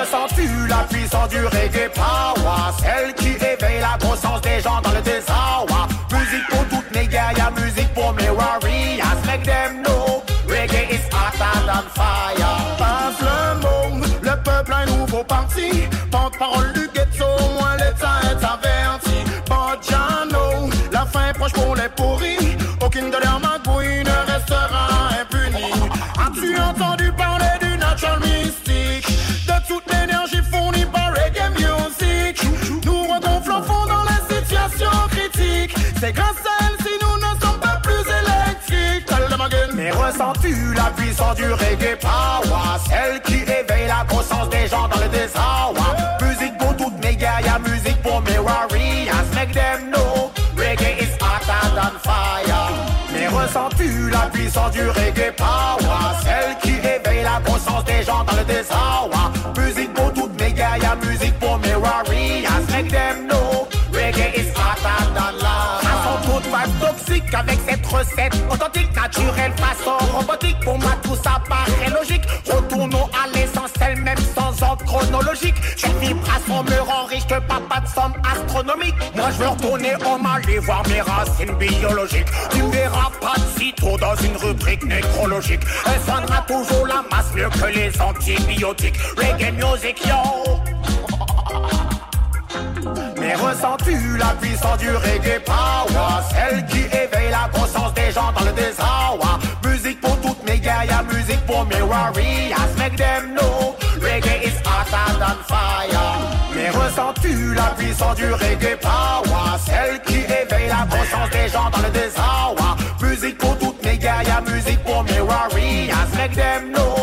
ressens-tu la puissance du reggae power Celle qui éveille la conscience des gens dans le désarroi. Musique pour toutes mes guerrières, musique pour mes warriors. Make them know, reggae is hotter than fire parti. Porte-parole du ghetto, moins l'état est averti. Bojano, la fin proche pour les pourris. Aucune de leurs magouilles ne restera impunie. As-tu entendu parler du natural mystique? De toute l'énergie fournie par reggae music. Nous regonflons fond dans les situations critiques. C'est grâce à elle si nous ne sommes pas plus électriques. Mais ressens-tu la puissance du reggae power la conscience des gens dans le désarroi. Musique pour toutes mes guerrières, musique pour mes warriors Make them know, reggae is hotter than fire. Mais ressens-tu la puissance du reggae power. Celle qui éveille la conscience des gens dans le désarroi. Musique pour toutes mes guerrières, musique pour mes warriors Make them know, reggae is hotter than lava. Façon toute toxique avec cette recette authentique, naturelle, façon robotique Pour moi tout ça chronologique. Cette vibration me rend riche que papa de somme astronomique. Moi je veux retourner en Mali voir mes racines biologiques. Tu verras pas de citron dans une rubrique nécrologique. Elle sonnera toujours la masse mieux que les antibiotiques. Reggae music yo. Mais ressens-tu la puissance du reggae power? Celle qui éveille la conscience des gens dans le désarroi. Musique pour toutes mes guerrières, musique pour mes warriors. Make them know, Mais ressens-tu la puissance du reggae power? Celle qui éveille la conscience des gens dans le désarroi. Musique pour toutes mes guerrières, musique pour mes warriors. Make them know,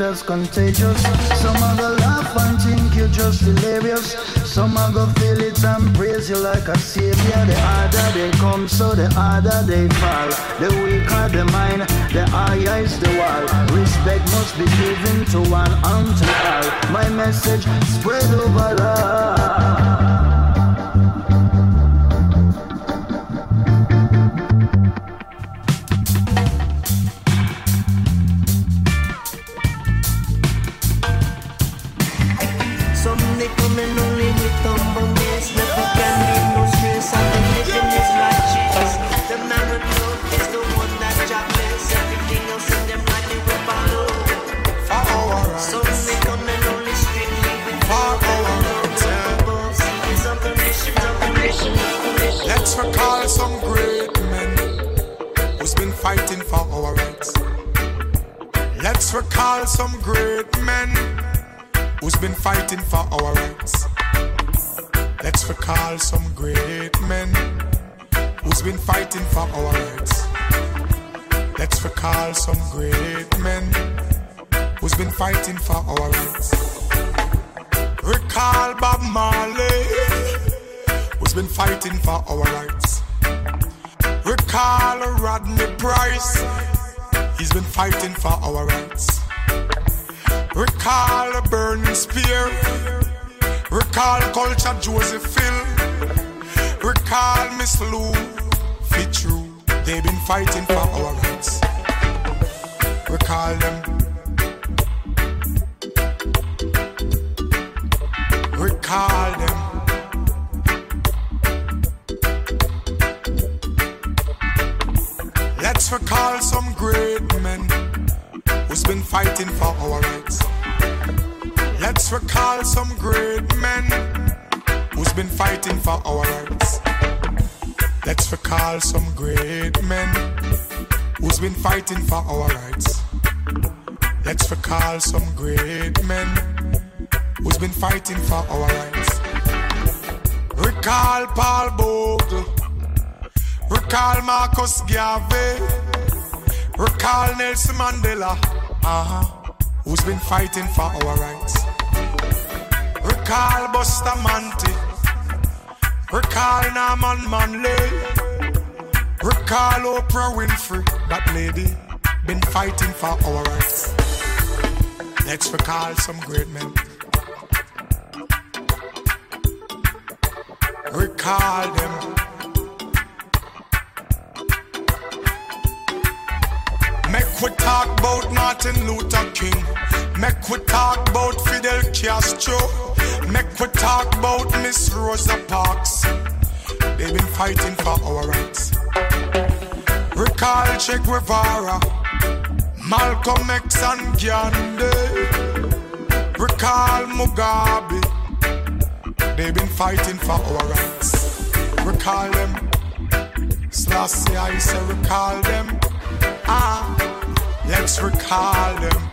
it contagious. Some of gonna laugh and think you're just hilarious. Some are gonna feel it and praise you like a savior. The harder they come, so the harder they fall. The weaker the mind, the higher is the wall. Respect must be given to one and all. My message spread over all. fighting for our Marcus Garvey, recall Nelson Mandela, uh-huh, who's been fighting for our rights. Recall Bustamante, recall Norman Manley, recall Oprah Winfrey, that lady been fighting for our rights. Let's recall some great men. true. Make we talk about Miss Rosa Parks. They've been fighting for our rights. Recall Che Guevara, Malcolm X and Gandhi. Recall Mugabe. They've been fighting for our rights. Recall them. Selassie, I say recall them. Ah, let's recall them.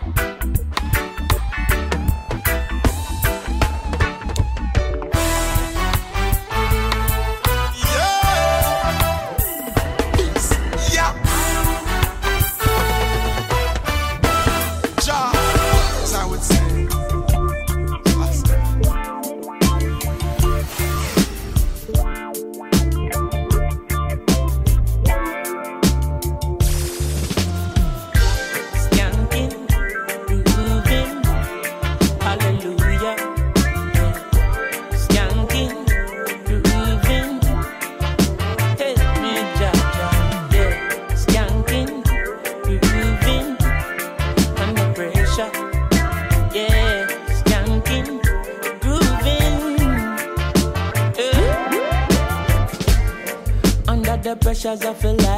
cause I feel like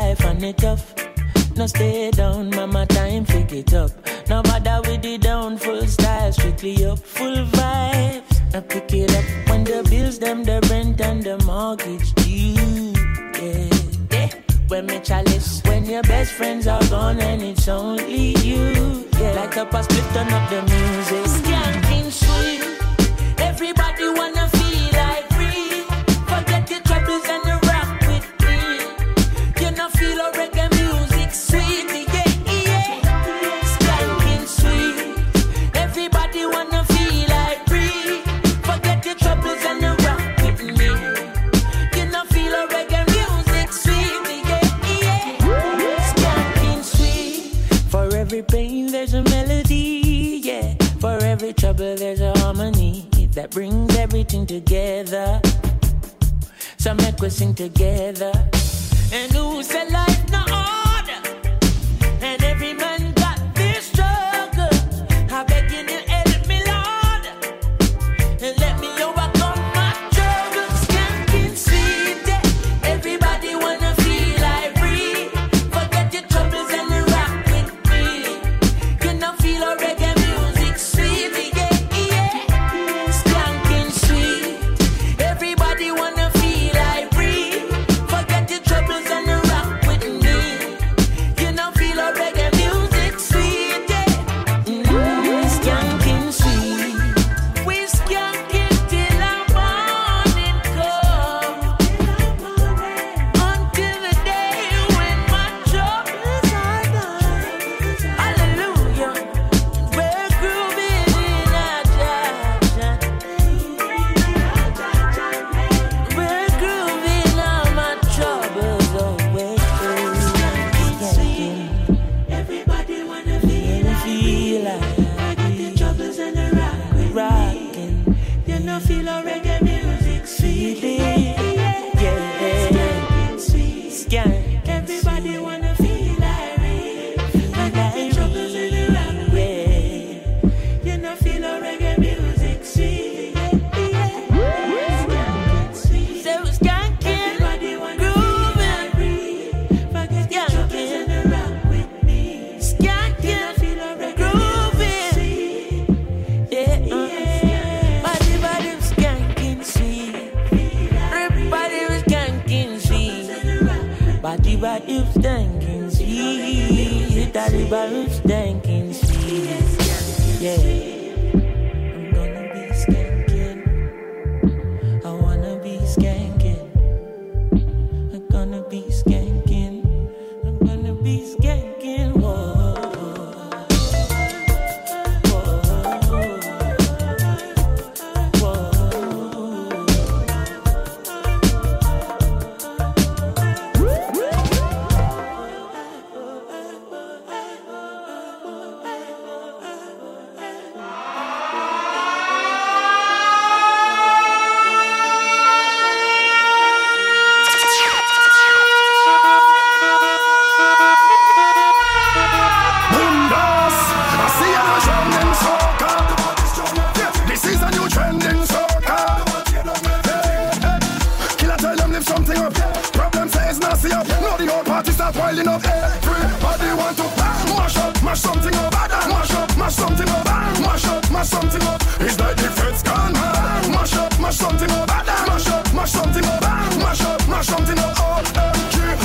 mash something up, mash up, mash something up, mash up, mash something up. It's like the feds gone mad. Mash up, mash something up, mash up, mash something up, mash up, mash something up. Oh,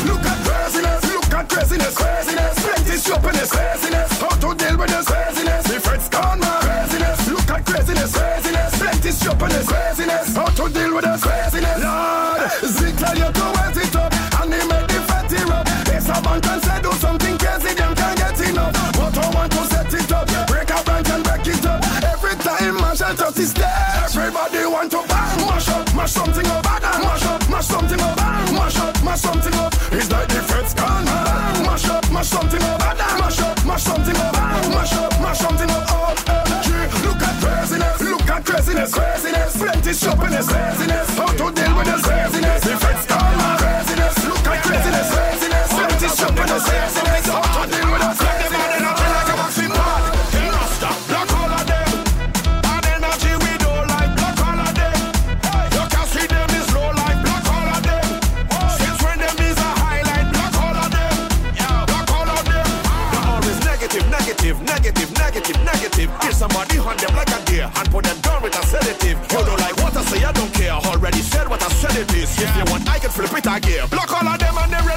look at craziness, look at craziness, craziness. craziness, craziness, plenty shoppiness, craziness, how to deal with this it again. Block all of them and they're.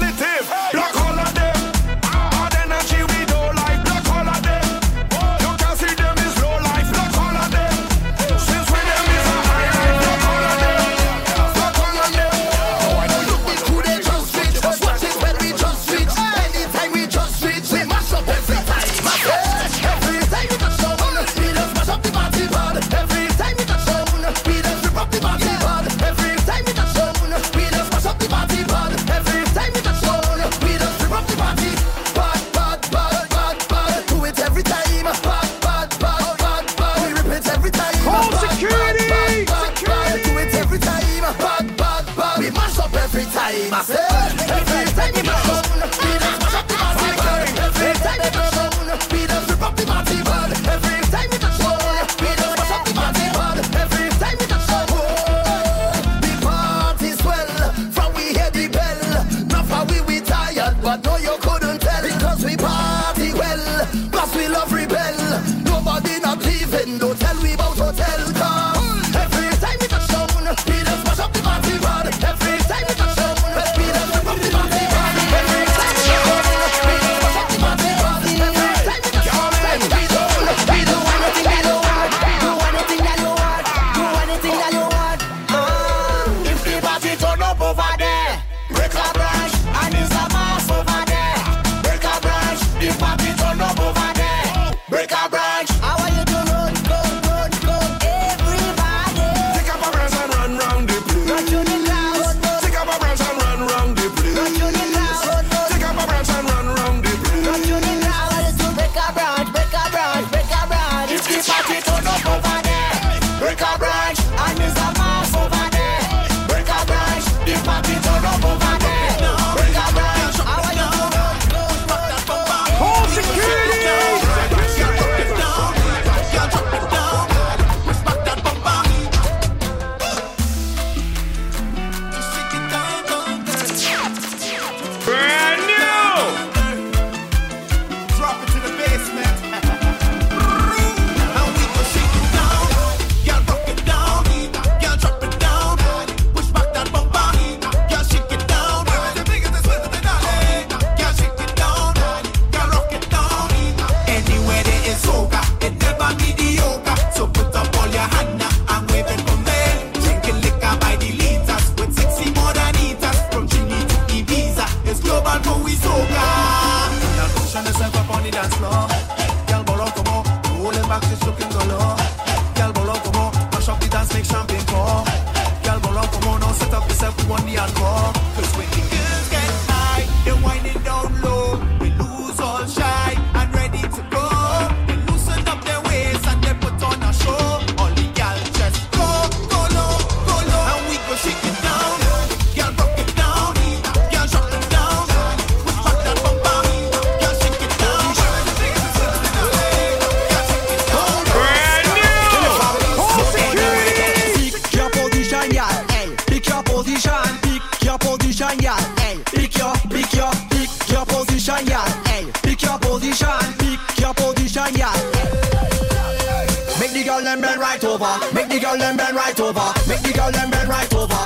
girl them bend right over. Make the girl them bend right over. Make the girl them bend right over.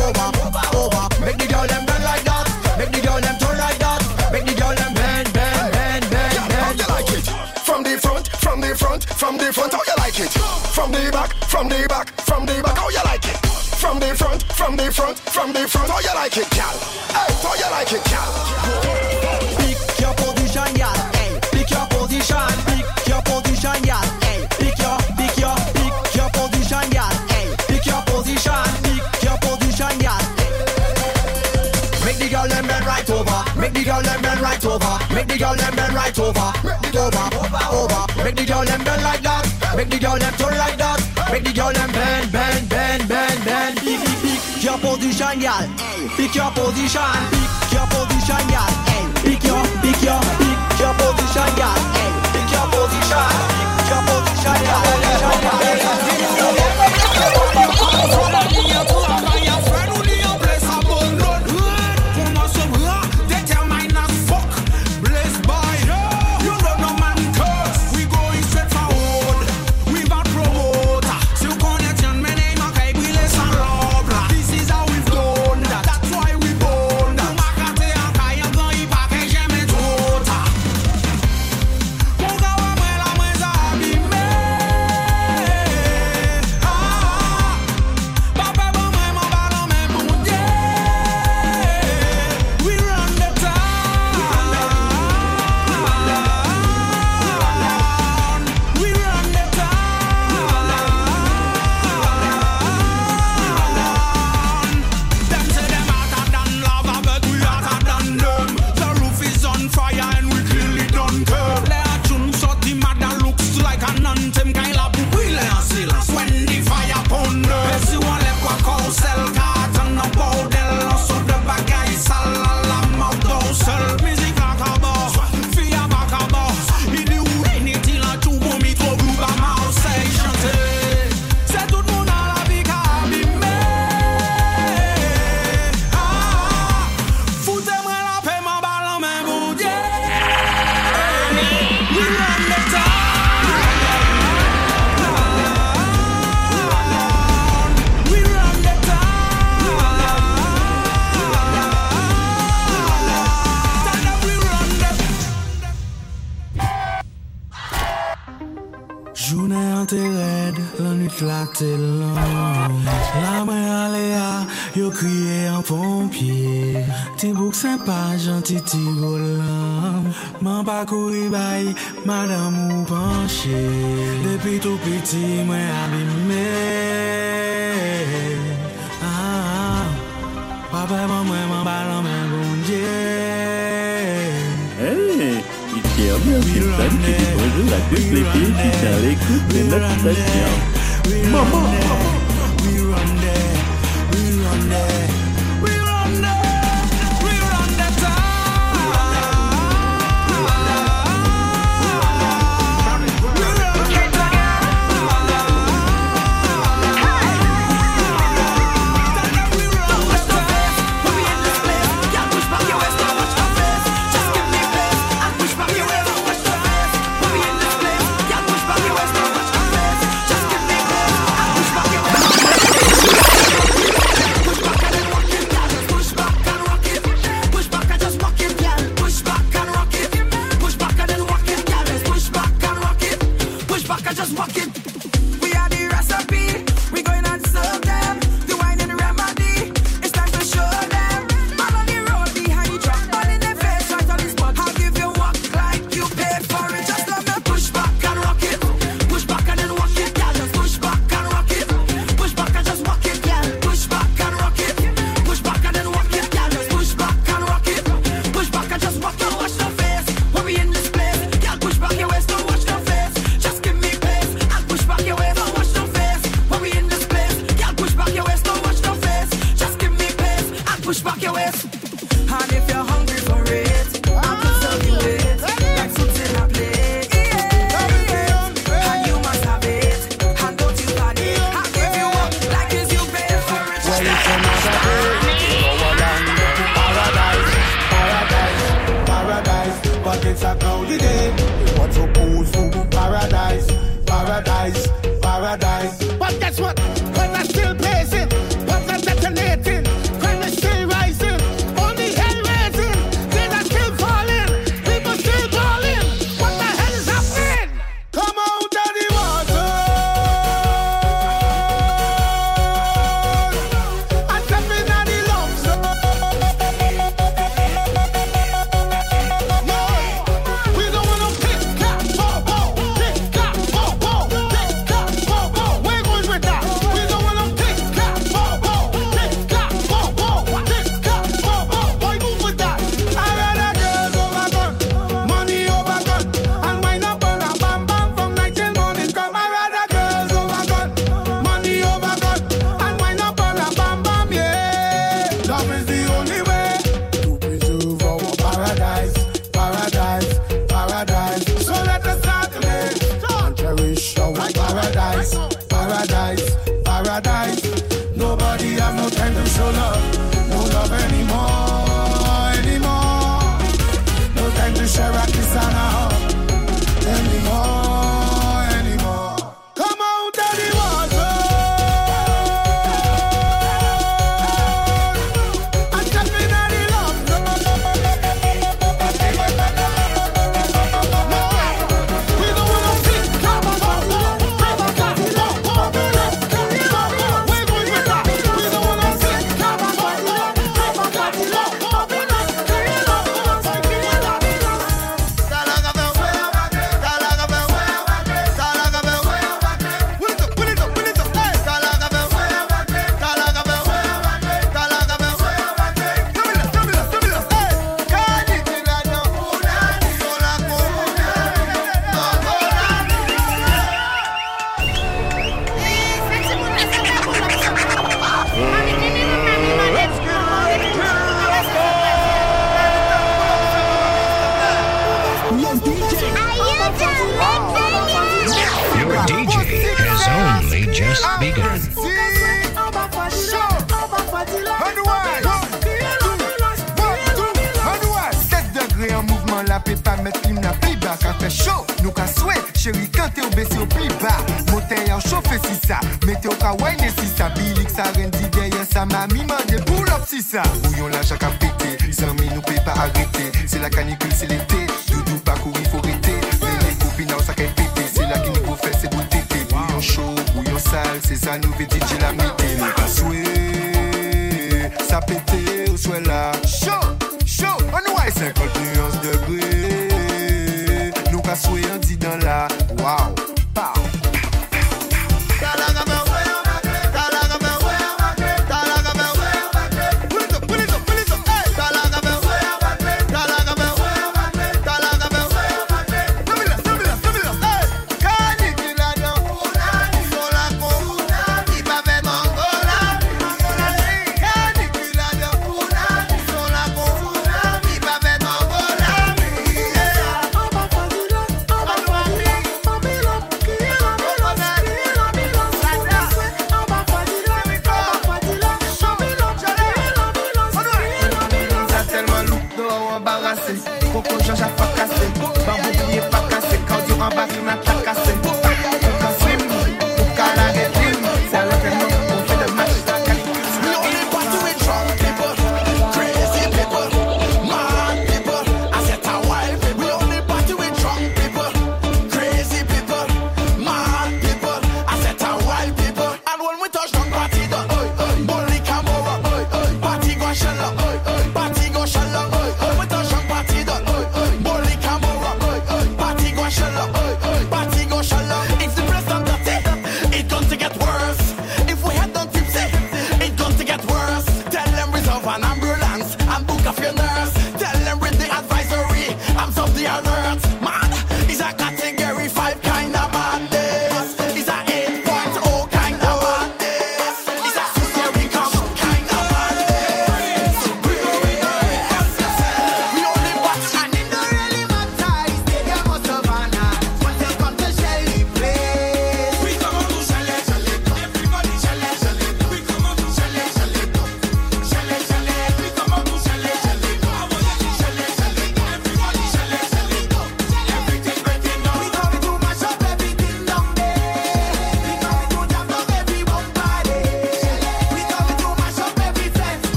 Over, over. Make the girl them bend like that. Make the girl them turn like that. Make the girl them bend, bend, bend, bend, bend. How you like it? From the front, from the front, from the front. How you like it? From the back, from the back, from the back. How you like it? From the front, from the front, from the front. How you like it, gal? Hey, how you like it, gal? Pick your position, gal. over. Make the girl them bend right over. Over, over. over. Make the girl them bend like that. Make the girl them turn like that. Make the girl them bend, bend, bend, bend, bend. Pick, pick, pick your position, girl. Pick your position. Pick your position, girl. Pick your, pick your, pick your position, girl. Pick your position. Pick your position, girl. Se pa janti ti volan. Man pa kou i bay Madame ou panche. Depi tou piti mwen abime. Ah, ah. Pape mwen mwen mwen balan mwen bonje Hey, eh, iti amè an se fan ki di bonjou la kouk le piye ki sa rekout de la kouk la tiyan Maman, maman.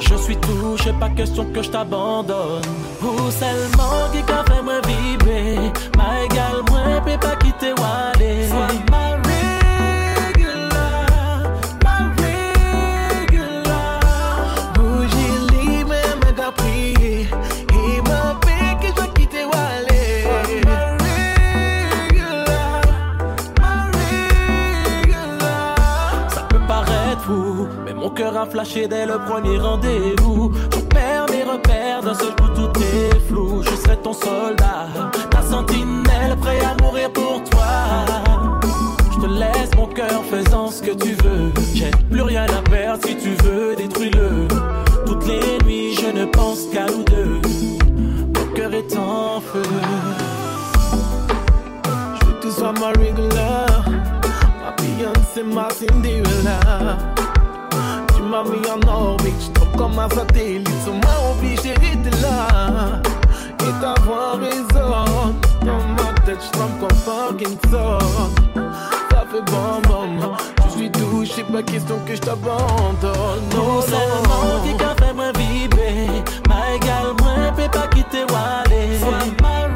Je suis tout, j'ai pas question que je t'abandonne. Ou seulement qui café moins vibre. lâché dès le premier rendez-vous. Tu perds mes repères, d'un seul coup tout est flou. Je serai ton soldat, ta sentinelle, prêt à mourir pour toi. Je te laisse mon cœur faisant ce que tu veux. J'ai plus rien à perdre si tu veux, détruis-le. Toutes les nuits, je ne pense qu'à nous deux. Mon cœur est en feu. Je veux que tu sois ma regular, ma Beyoncé, ma Cinderella mamie en Norvège, tombe comme un satellite, moi obligé d'être là et d'avoir raison. Dans ma tête, je tombe comme Parkinson. Ça fait bon, bon, je suis touché, pas question que je t'abandonne. Non, c'est le monde qui fait moi vibrer. Ma égale, moi, peut pas quitter Wally.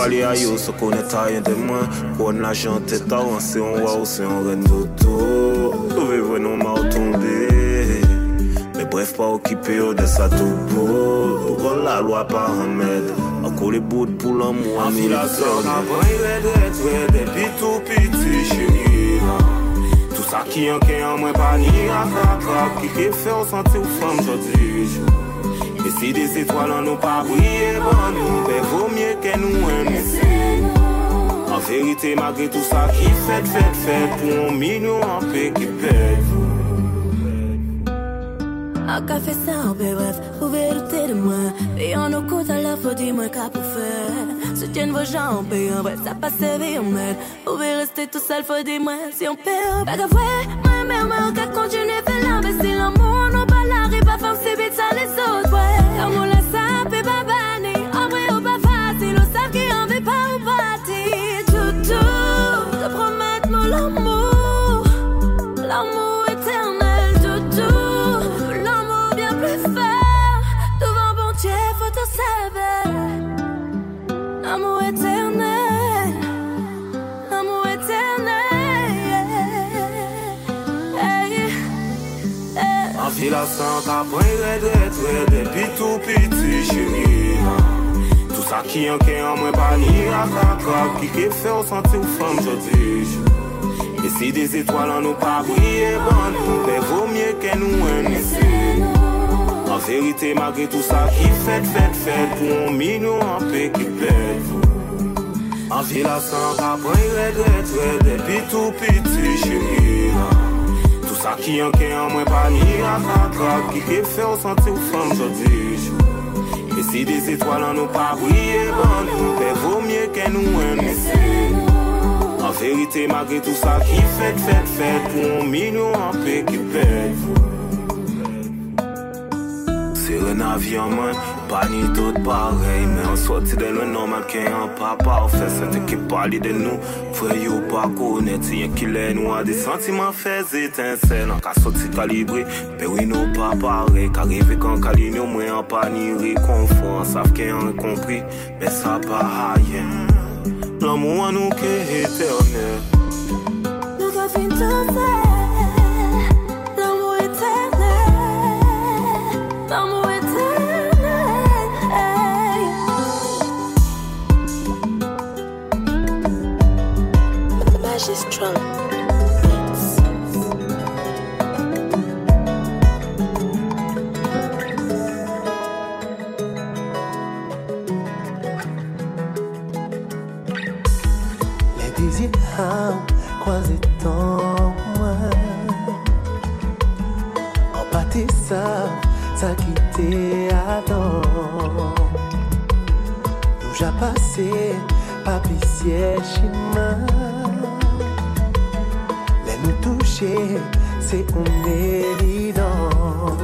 pali a yo, so konen tayen deman Kwa nan jan te taran, se yon waw, se yon ren doto Nou vivre nou ma ou tombe Me bref pa okipe yo de sa topo Ron la lwa pa remed Anko le bout pou lan mou an militer Avan yon redret, redret, pitou piti chenye Tout sa ki yon ke yon mwen pa ni a krak krak Ki ke fe ou santi ou fam jodi jou si des étoiles en nous pas briller Bon nous, ben vaut mieux que nous essai En vérité malgré tout ça qui fait, fait, fait Pour un million en paix qui pète A ka fe sa ou pe bref, ou verite de mwen Pe yon nou kout a la fo di mwen ka pou fe Soutien vos jan, pe yon bref, sa pa seve yon men Ou ve reste tout seul, fo di mwen si yon pe Pas ka vwe, mwen mè mwen ou ka kontinue fe l'imbécile L'amour nou pa la ri pa fam si bit sa les autres, ouais san ka pren redet, redet Pitou piti cheri Tout sa ki anke an mwen bani Akakak ki ke fe si des etwal an nou pa brye ban Nou pe vomye ken nou en ese An verite magre tout sa ki fet, fet, fet Pou an minou an pe ki pet An vila san ka pren redet, redet piti Sa ki anke an mwen pa ni akakak Ki ke fe ou santi ou fam jodi? E si de zetwal an nou pa bouye ban nou Pe vomye ke nou en mese An verite magre tout sa ki fet fet fet Pou an milyon an pe ki pet Se ren avyan mwen Pa ni tout parey Men an soti den we normal ke an pa pa Ou fe senti ki pali den nou vrai yo pas connaître rien qui les noie des sentiments faits étincelles en casse calibré. Ben Perino pas paré qu'arrivé quand caline au moins en panique confort savent qu'ils ont compris. Mais ça pas rien. L'amour à nous qui éternel. Nous avons tout fait Deja pase, papi siye chiman Lè nou touche, se on evidans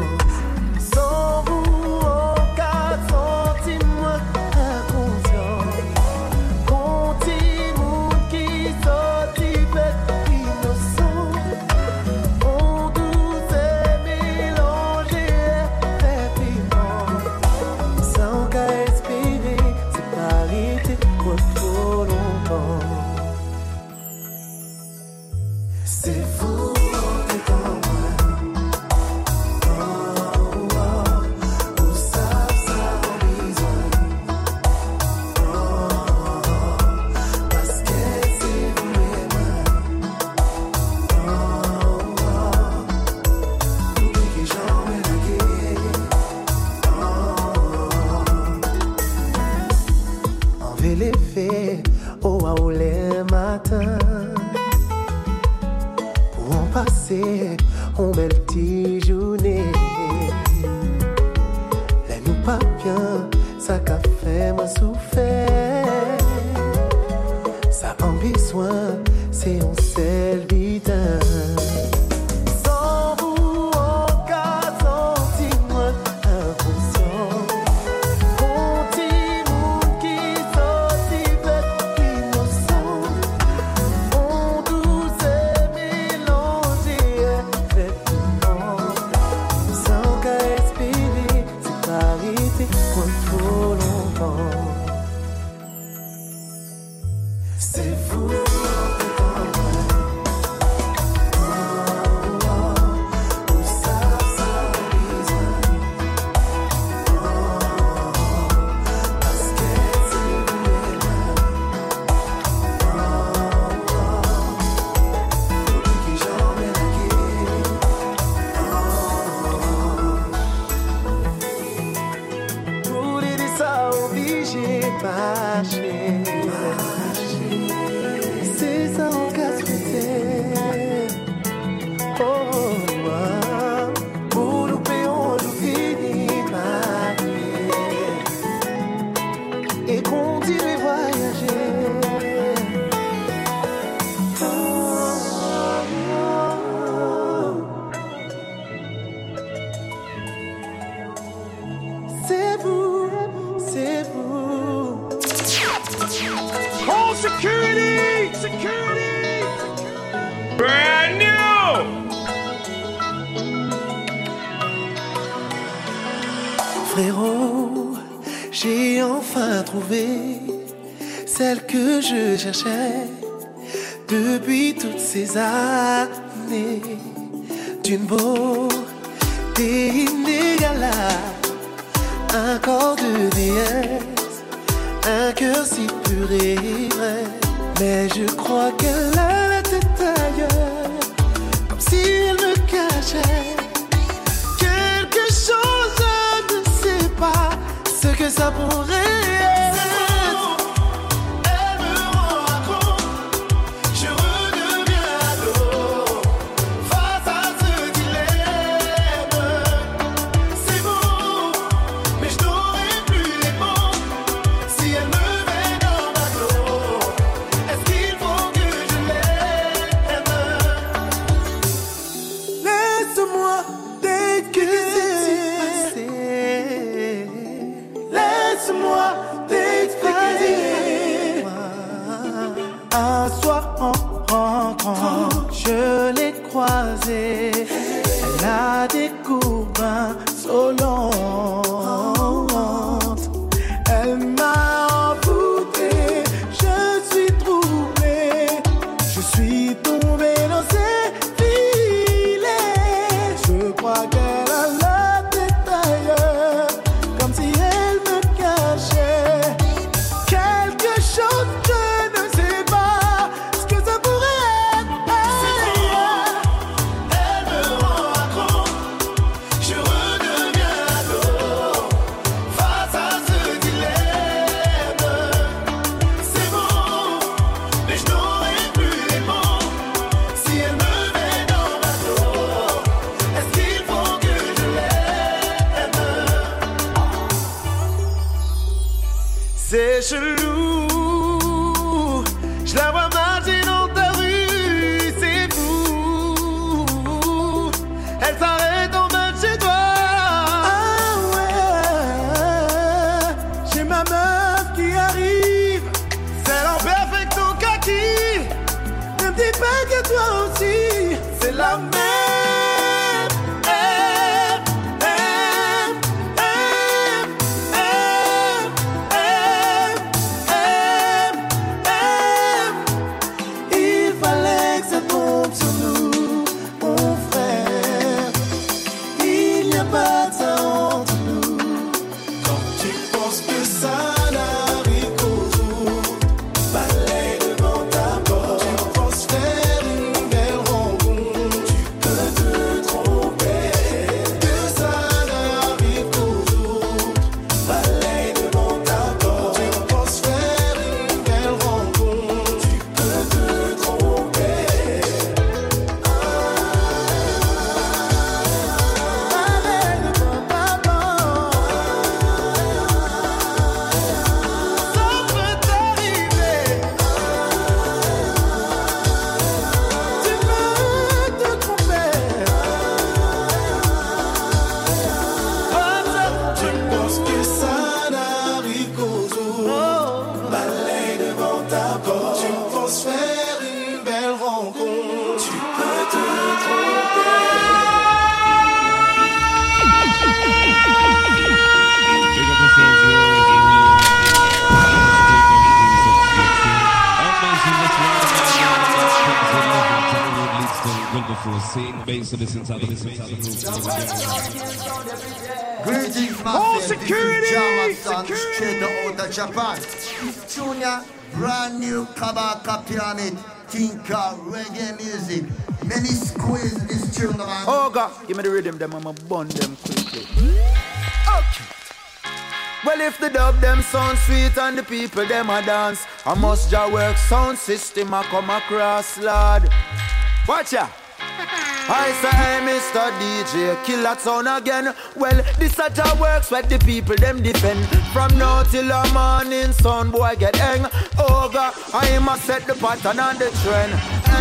give me the rhythm, them I'ma bun them quickly. Well, if the dub them sound sweet and the people them a dance, I must ja work sound system I come across, lad. Watch ya. I say, hey, Mr. DJ, kill that sound again. Well, this a ja works where the people them defend. From now till the morning, sun boy get hang. Over, I must set the pattern and the trend.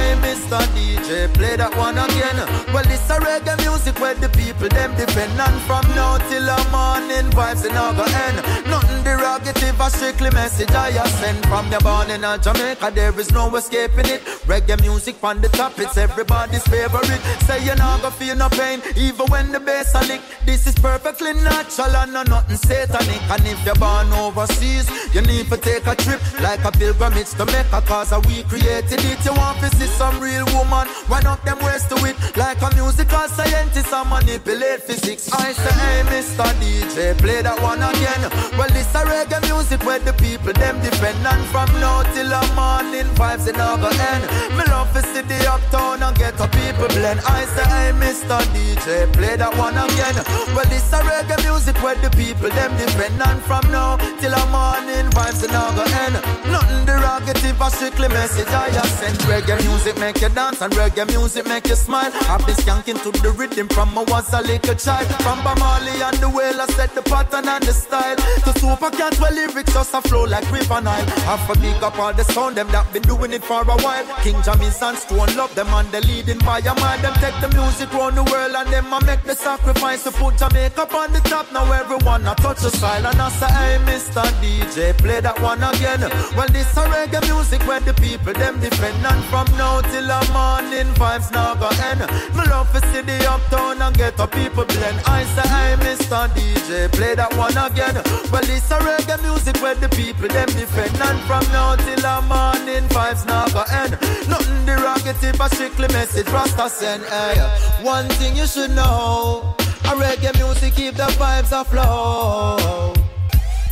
Hey, Mr. DJ, play that one again. Well, this a reggae music where the people them defend. And from now till the morning, vibes in go end. Nothing derogative, a strictly message I send. From the born in Jamaica, there is no escaping it. Reggae music from the top, it's everybody's favorite. Say you're not gonna feel no pain, even when the bass a lick. This is perfectly natural and no nothing satanic. And if you're born overseas, you need to take a trip like a pilgrimage to Mecca, cause we created it. You want to see some real woman, run up them ways to it. Like a musical scientist, I manipulate physics. I say, hey, Mr. DJ, play that one again. Well, this a reggae music where the people them depend. And from now till the morning, vibes in our end. Me love to city the uptown and get a people blend. I say, hey, Mr. DJ, play that one again. Well, this a reggae music where the people them depend. And from now till the morning, vibes in our end. Nothing derogative, a strictly message I just send. Reggae music make you dance and reggae music make you smile. I've been skanking to the rhythm from I was a little child. From Bamali and the whale, I set the pattern and the style. To super cat, well, lyrics just a flow like river Nile. Have a big up all the sound, them that been doing it for a while. King Jammy's and Stone love them and the leading by a mile. Them take the music round the world and them a make the sacrifice to put Jamaica on the top. Now everyone a touch the style and I say, hey, Mr. DJ, play that one again. Well, this a reggae music where the people them defend. And from now till the morning, vibes now go end. Me love to see the uptown and get a people blend. I say, hey, Mr. DJ, play that one again. Well, it's a reggae music where the people them defend. And from now till the morning, vibes now go end. Nothing derogative, a strictly message Rasta send. Hey, one thing you should know. A reggae music keep the vibes aflow.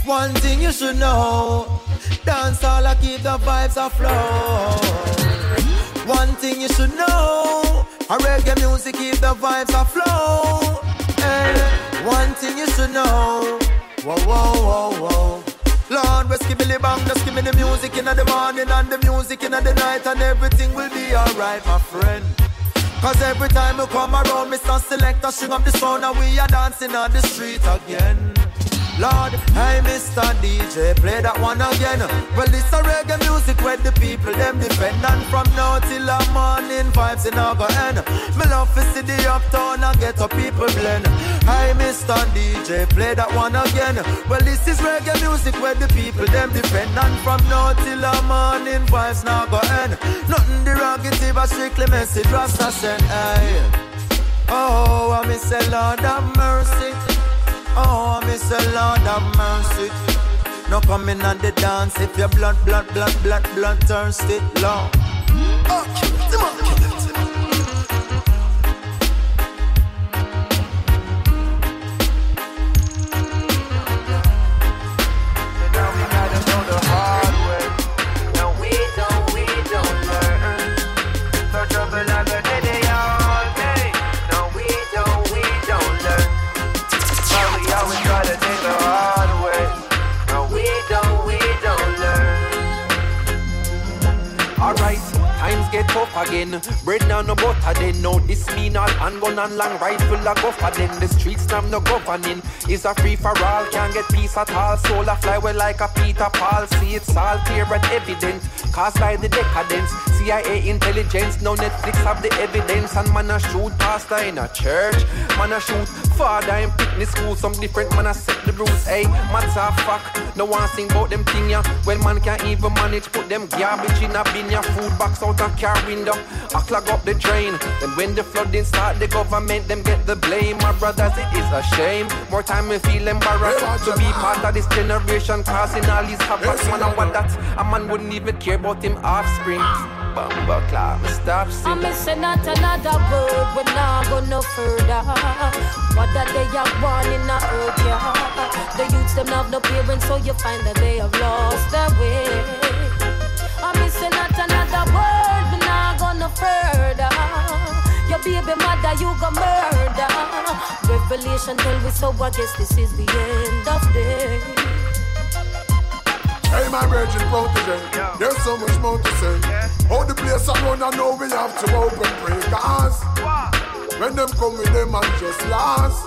One thing you should know. Dance all I keep the vibes aflow. One thing you should know. A reggae music keep the vibes aflow. Hey, eh, one thing you should know. Whoa, whoa, whoa, whoa. Lord, we skibble bang, just give me the music in the morning and the music in the night, and everything will be alright, my friend. Cause every time we come around, Mr. Selector, string up the sound, and we are dancing on the street again. Lord, hey Mr. DJ, play that one again. Well, it's a reggae music where the people them defend. And from now till the morning, vibes in our end. Me love to see the uptown and get a people blend. Hey Mr. DJ, play that one again. Well, this is reggae music where the people them defend. And from now till the morning, vibes now go end. Nothing derogative, a strictly message, Rasta send. Hey. Oh, I miss a Lord have mercy. Oh, miss Lord have mercy. No coming on the dance if your blood, blood, blood, blood, blood thirsty, Lord. Oh, kill it, come on, again. Bread now no butter then. No, this mean all handgun and long rifle a go for then. The streets now no governing. It's a free for all, can't get peace at all. Soul a fly well like a Peter Paul. See it's all clear and evident. Caused by the decadence. CIA intelligence, no Netflix have the evidence. And man a shoot pastor in a church. Man a shoot father in picnic school. Some different man a set the rules. Hey, matter of fact, no one sing about them thing ya. Well man can't even manage put them garbage in a bin ya. Food box out a car window. I clog up the drain. Then when the flooding start, the government them get the blame. My brothers, it is a shame. More time we feel embarrassed to be part of this generation causing all these havoc. Man, I want that a man wouldn't even care about him offspring. Bumper clock, me stop I'm singing. missing not another word, we not go no further. What that they are born in a earth, yeah. The youths them have no parents, so you find that they have lost their way. I'm missing not another word, we not go no further. Your baby mother, you go murder. Revelation tell we so, I guess this is the end of day. Hey, my virgin protege, there's so much more to say. How the place I run, I know we have to open pray. Cause when them come with them and just last,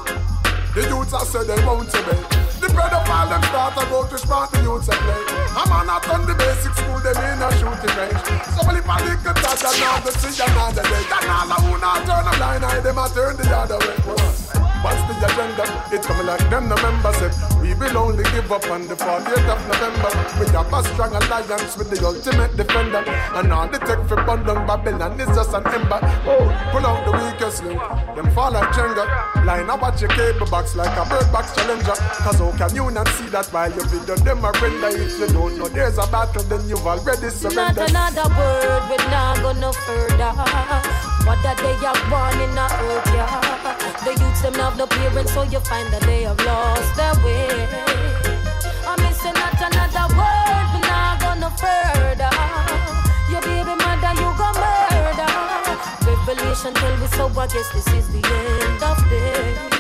the youths I said they want to obey. The pedophile them start to go to smart the youths and play. I'm on not on the basic school, them in a shooting range. So when if I lick the touch, I know the see another day. And all I who not turn a blind eye, them I turn the other way. What's the agenda? It's coming like them, the members said. We will only give up on the 40th of November. We have a strong alliance with the ultimate defender. And all the tech for Bundung Babylon is just an ember. Oh, pull out the weakest link. Them fall like Jenga. Line up watch your cable box like a bird box challenger. Cause how can you not see that while your video them are render? If you don't know there's a battle, then you've already surrendered. Not another word, we're not go no further. What that they are born in a earth, yeah. The youths them have no parents, so you find that they have lost their way. I'm missing not another word, we not go no further. Your baby mother, you go murder. Revelation tell me so, I guess this is the end of day.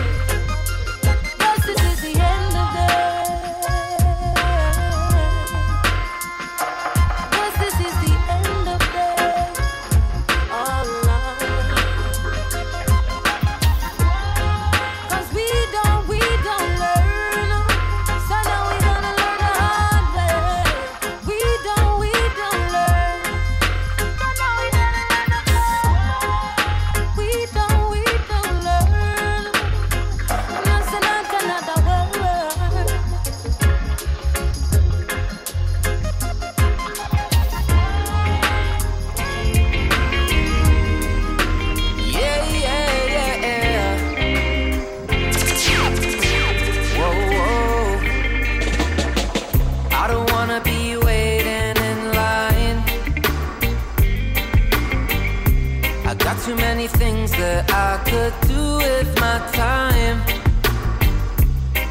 My time.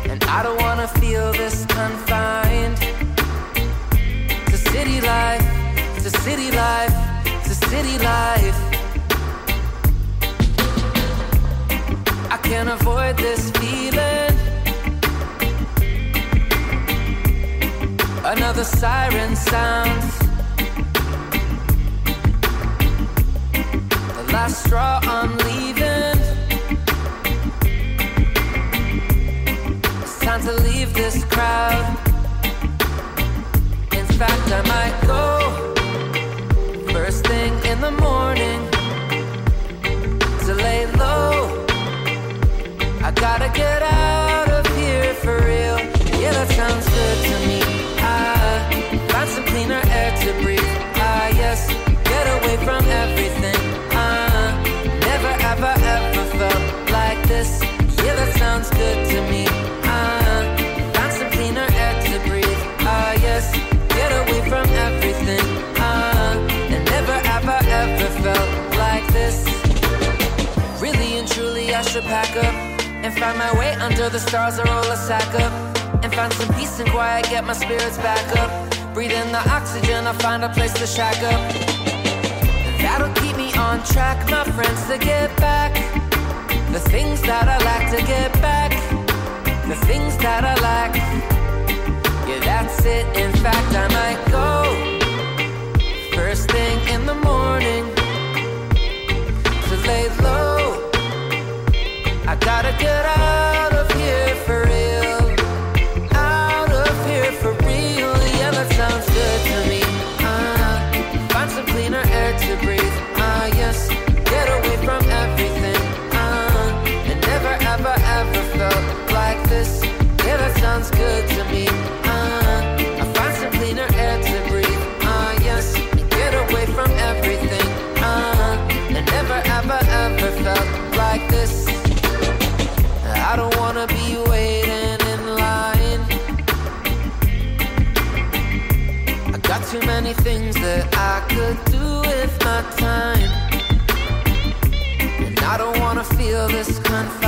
And I don't wanna feel this confined to city life, to city life, to city life. I can't avoid this feeling. Another siren sounds. The last straw, I'm leaving. Time to leave this crowd. In fact, I might go first thing in the morning to lay low. I gotta get out of here for real. Yeah, that sounds good to me. Find my way under the stars I roll a sack up and find some peace and quiet, get my spirits back up. Breathe in the oxygen, I find a place to shack up. That'll keep me on track, my friends, to get back. The things that I lack to get back. The things that I lack. Yeah, that's it. In fact, I might go first thing in the morning to lay low. I gotta get out of here for real. Out of here for real. Yeah, that sounds good to me. Uh, find some cleaner air to breathe. Uh, yes, get away from everything. Uh, never ever ever felt like this. Yeah, that sounds good to me. feel this confidence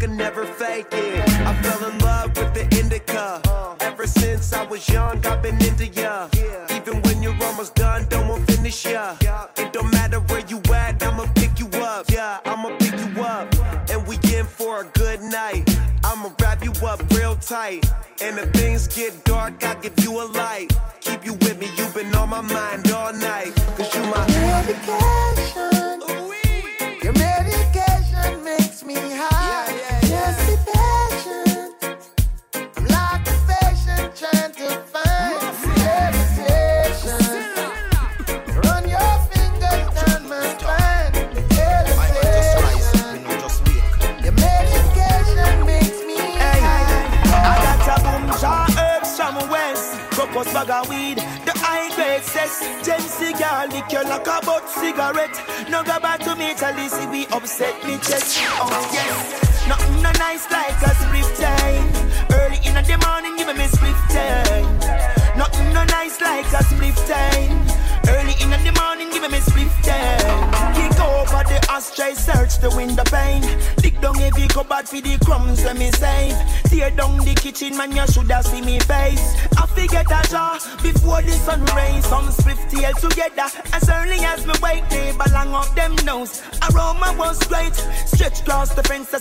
could never fake it. I fell in love with the indica. Ever since I was young, I've been into ya. Even when you're almost done, don't want finish ya. It don't matter where you at, I'ma pick you up. Yeah, I'ma pick you up. And we in for a good night. I'ma wrap you up real tight. And if things get dark, I'll give you a light.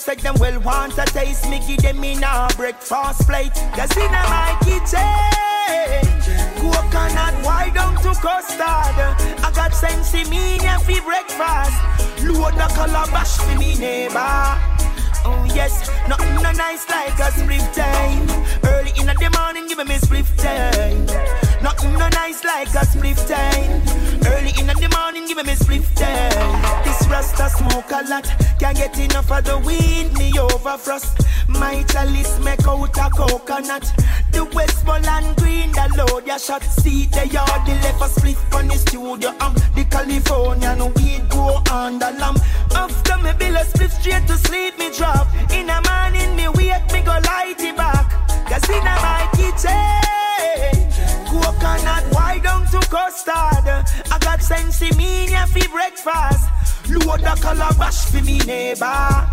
Said them well want a taste. Me give them in a breakfast plate. Cause in my kitchen, coconut wide down to custard. I got sense in me for breakfast. Load the calabash for me neighbor. Oh yes, nothing no nice like a split time. Early in the morning, give me split time. Nothing no nice like a split time. Early in the morning, give me split time. Rasta smoke a lot, can't get enough of the weed. Me over frost. My chalice make out a coconut. The Westmoreland green, the load ya shot. See the yard, the left a split on the studio. Um, the Californian weed go on the lamp. After me bill a split straight to sleep, me drop. In a morning, me wake, me go light it back. Cause in a my kitchen, coconut wide down to custard. I got sense in me for breakfast. Load the calabash for me neighbor.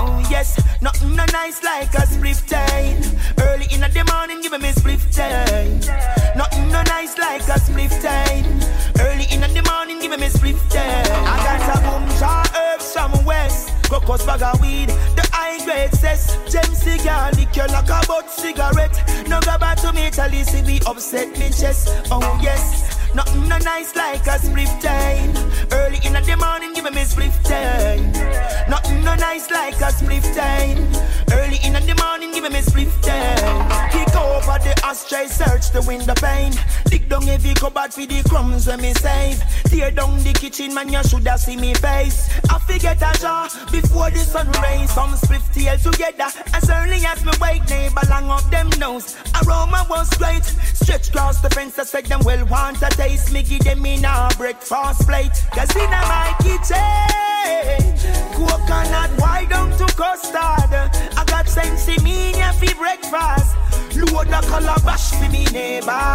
Oh yes, nothing no nice like a split time. Early in the morning, give me split time. Nothing no nice like a split time. Early in the morning, give me split time. I got a boom jar herbs from west. Crocus bag of weed, the high grade cess. Gem cigar, liquor like a butt cigarette. No go back to me, tell see we upset me chest. Oh yes. Nothing no nice like a split time. Early in the morning, give me split time. Nothing no nice like a split time. Early in the morning, give me split time. Kick over the ashtray, search the window pane. Dig down every cupboard for the crumbs when me save. Tear down the kitchen, man, you shoulda see me face. I forget a jar before the sun rays. Some split tail together as early as me wake. Neighbor long up them nose. Aroma was great. Stretch across the fence, I said them well want a taste. Me give them in a breakfast plate. Cause in my kitchen, coconut wide down to custard. I got sense in me for breakfast. Load the calabash for me neighbor.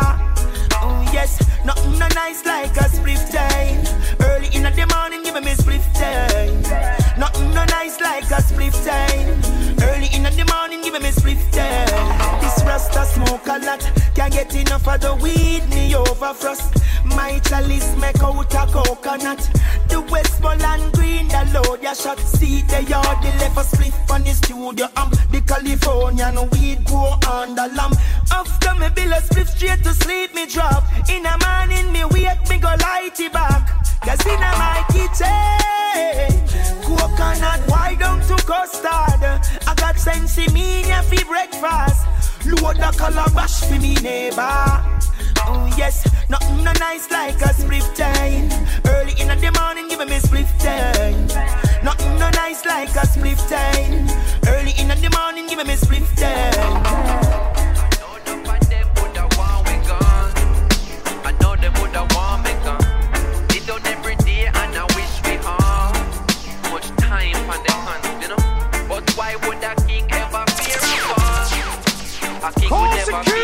Oh yes, nothing no nice like a split time. Early in the morning, give me split time. Nothing no nice like a split time. Early in the morning, give me split time. This rasta smoke a lot, can't get enough of the weed. Me over frost. My chalice make out a coconut. The Westmoreland green, the load ya shot. See the yard, the a split on the studio. Um, the Californian weed grow on the lamp. After me bill a split straight to sleep, me drop. In a morning, me wake, me go light it back. Cause in my kitchen, coconut wide down to custard. I got sense in for breakfast. Load the calabash for me neighbor. Oh yes, nothing no nice like a split time. Early in the morning, give me split time. Nothing no nice like a split time. Early in the morning, give me split time. I know them woulda want me gone. It done every day and I wish we all much time on their hands, you know. But why would a king ever fear a fall? A king would never fear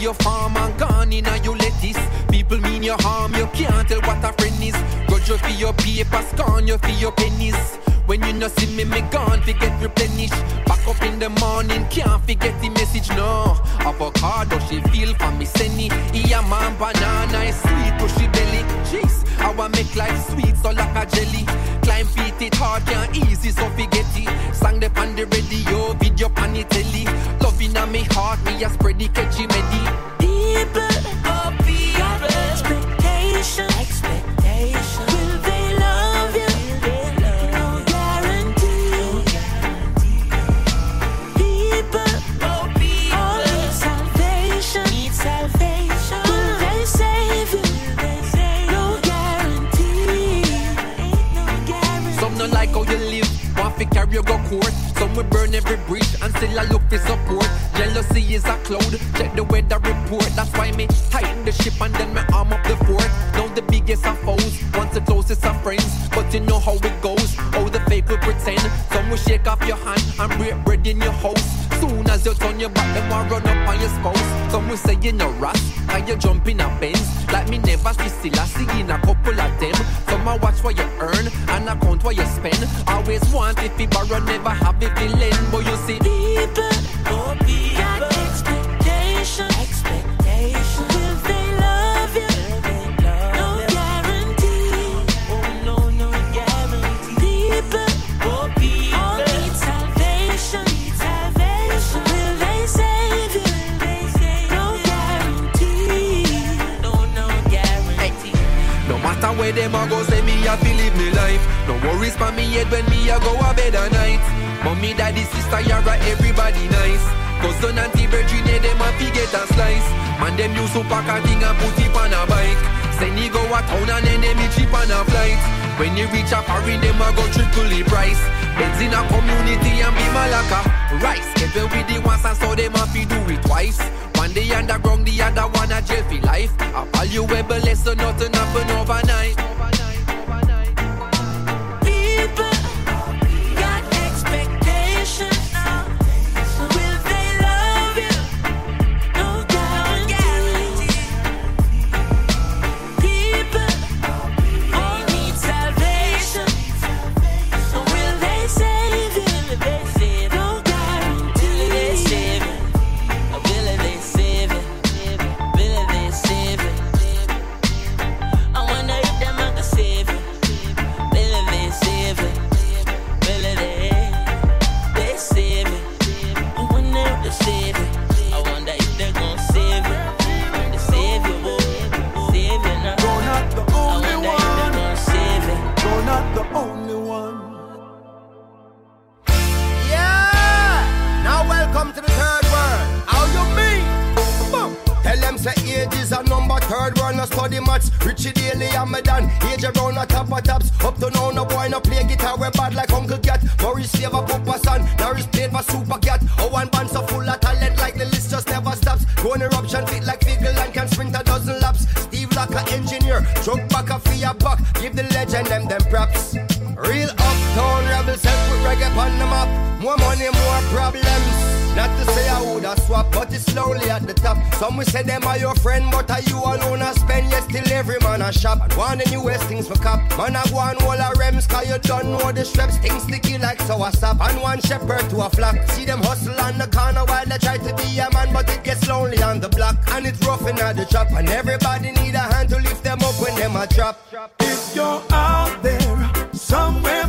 your farm and gone in you lettuce. People mean your harm, you can't tell what a friend is. Grudge you for your paper, scorn you for your pennies. When you no see me, me gone, forget replenish. Back up in the morning, can't forget the message, no. Avocado, she feel for me, senny. Yeah, man, banana is sweet, pushy belly. Jeez, I make life sweet, so like a jelly. Climb feet, it hard, can't easy, so forget it. Sang the on the radio, video pan the telly. Love in me heart, me a spread the catchy melody. People of your expectation. Expectation. Go court. Some will burn every bridge and still I look for support. Jealousy is a cloud, check the weather report. That's why me tighten the ship and then me arm up the fort. Now the biggest of foes, once the closest of friends. But you know how it goes, will shake off your hand and break bread in your house. Soon as you turn your back, them will run up on your spouse. Some will say you no rust, and you jump in a Benz. Like me never see still, I see in a couple of them. Some I watch what you earn and account what you spend. Always want if you borrow, never have if you lend. But you see, People, oh people, where them a go, say me a fi live me life. No worries for me head when me a go a bed at night. Mommy, daddy, sister, yara, everybody nice. Cousin, auntie, virgin, yeah, them a fi get a slice. Man, them use to pack a thing and put it on a bike. Send you go a town and then them cheap on a flight. When you reach a foreign, them a go triple the price. Benz in a community and be malaka. Rice, get well with the ones and so them a fi do it twice. One day underground, the other one a jail for life. A valuable lesson, nothing happen overnight. Richie Daley and me. Age around the top of tops. Up to now, no boy no play guitar. We bad like Uncle Cat. Maurice Favor, Papa Son. Norris played for Super Cat. Oh, one band so full of talent like the list just never stops. Go on eruption fit like Figgle and can sprint a dozen laps. Steve Locker engineer. Truck back a your buck. Give the legend them them props. Real uptown rebels help with reggae on the map. More money, more problems. Not to say I woulda swap, but it's slowly at the top. Some will say them are your friend, but are you alone a spend? Yes, still every man a shop. And one the newest things for cop. Man a go on all a rems, cause you don't know the straps. Things sticky like sour sap. And one shepherd to a flock. See them hustle on the corner while they try to be a man, but it gets lonely on the block. And it's rough in the trap. And everybody need a hand to lift them up when them a drop. If you're out there somewhere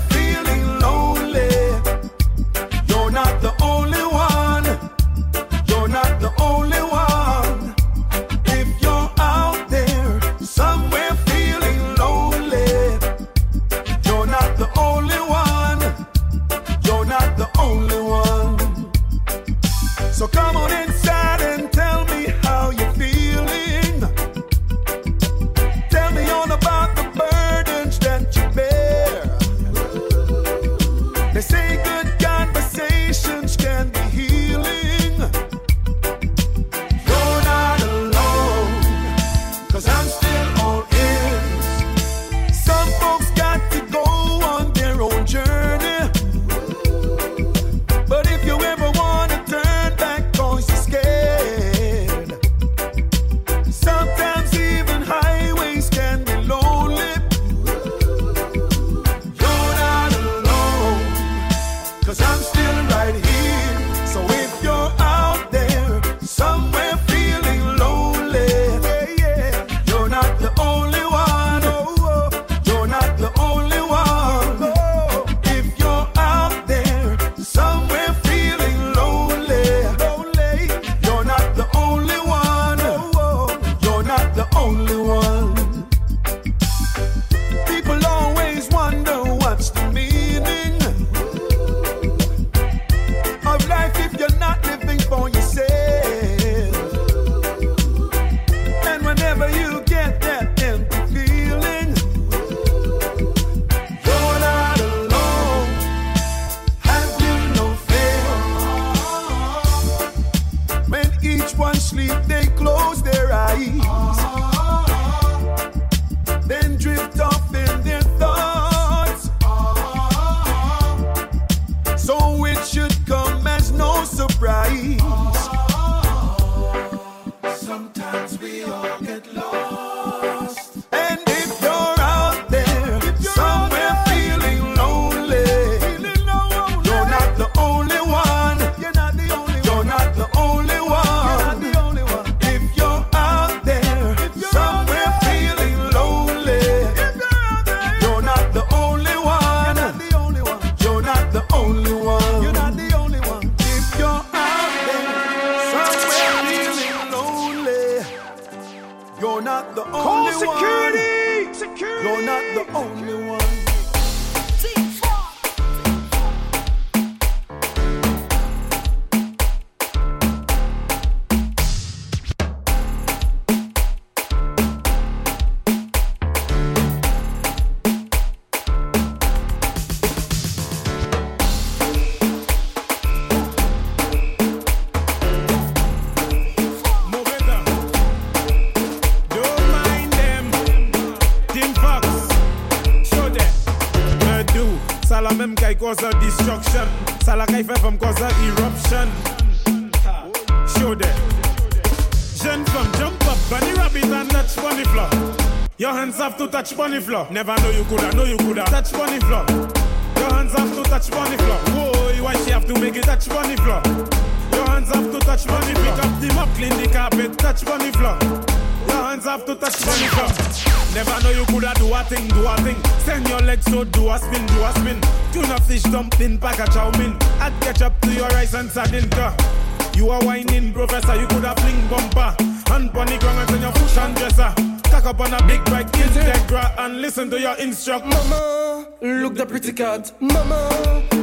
cat, mama.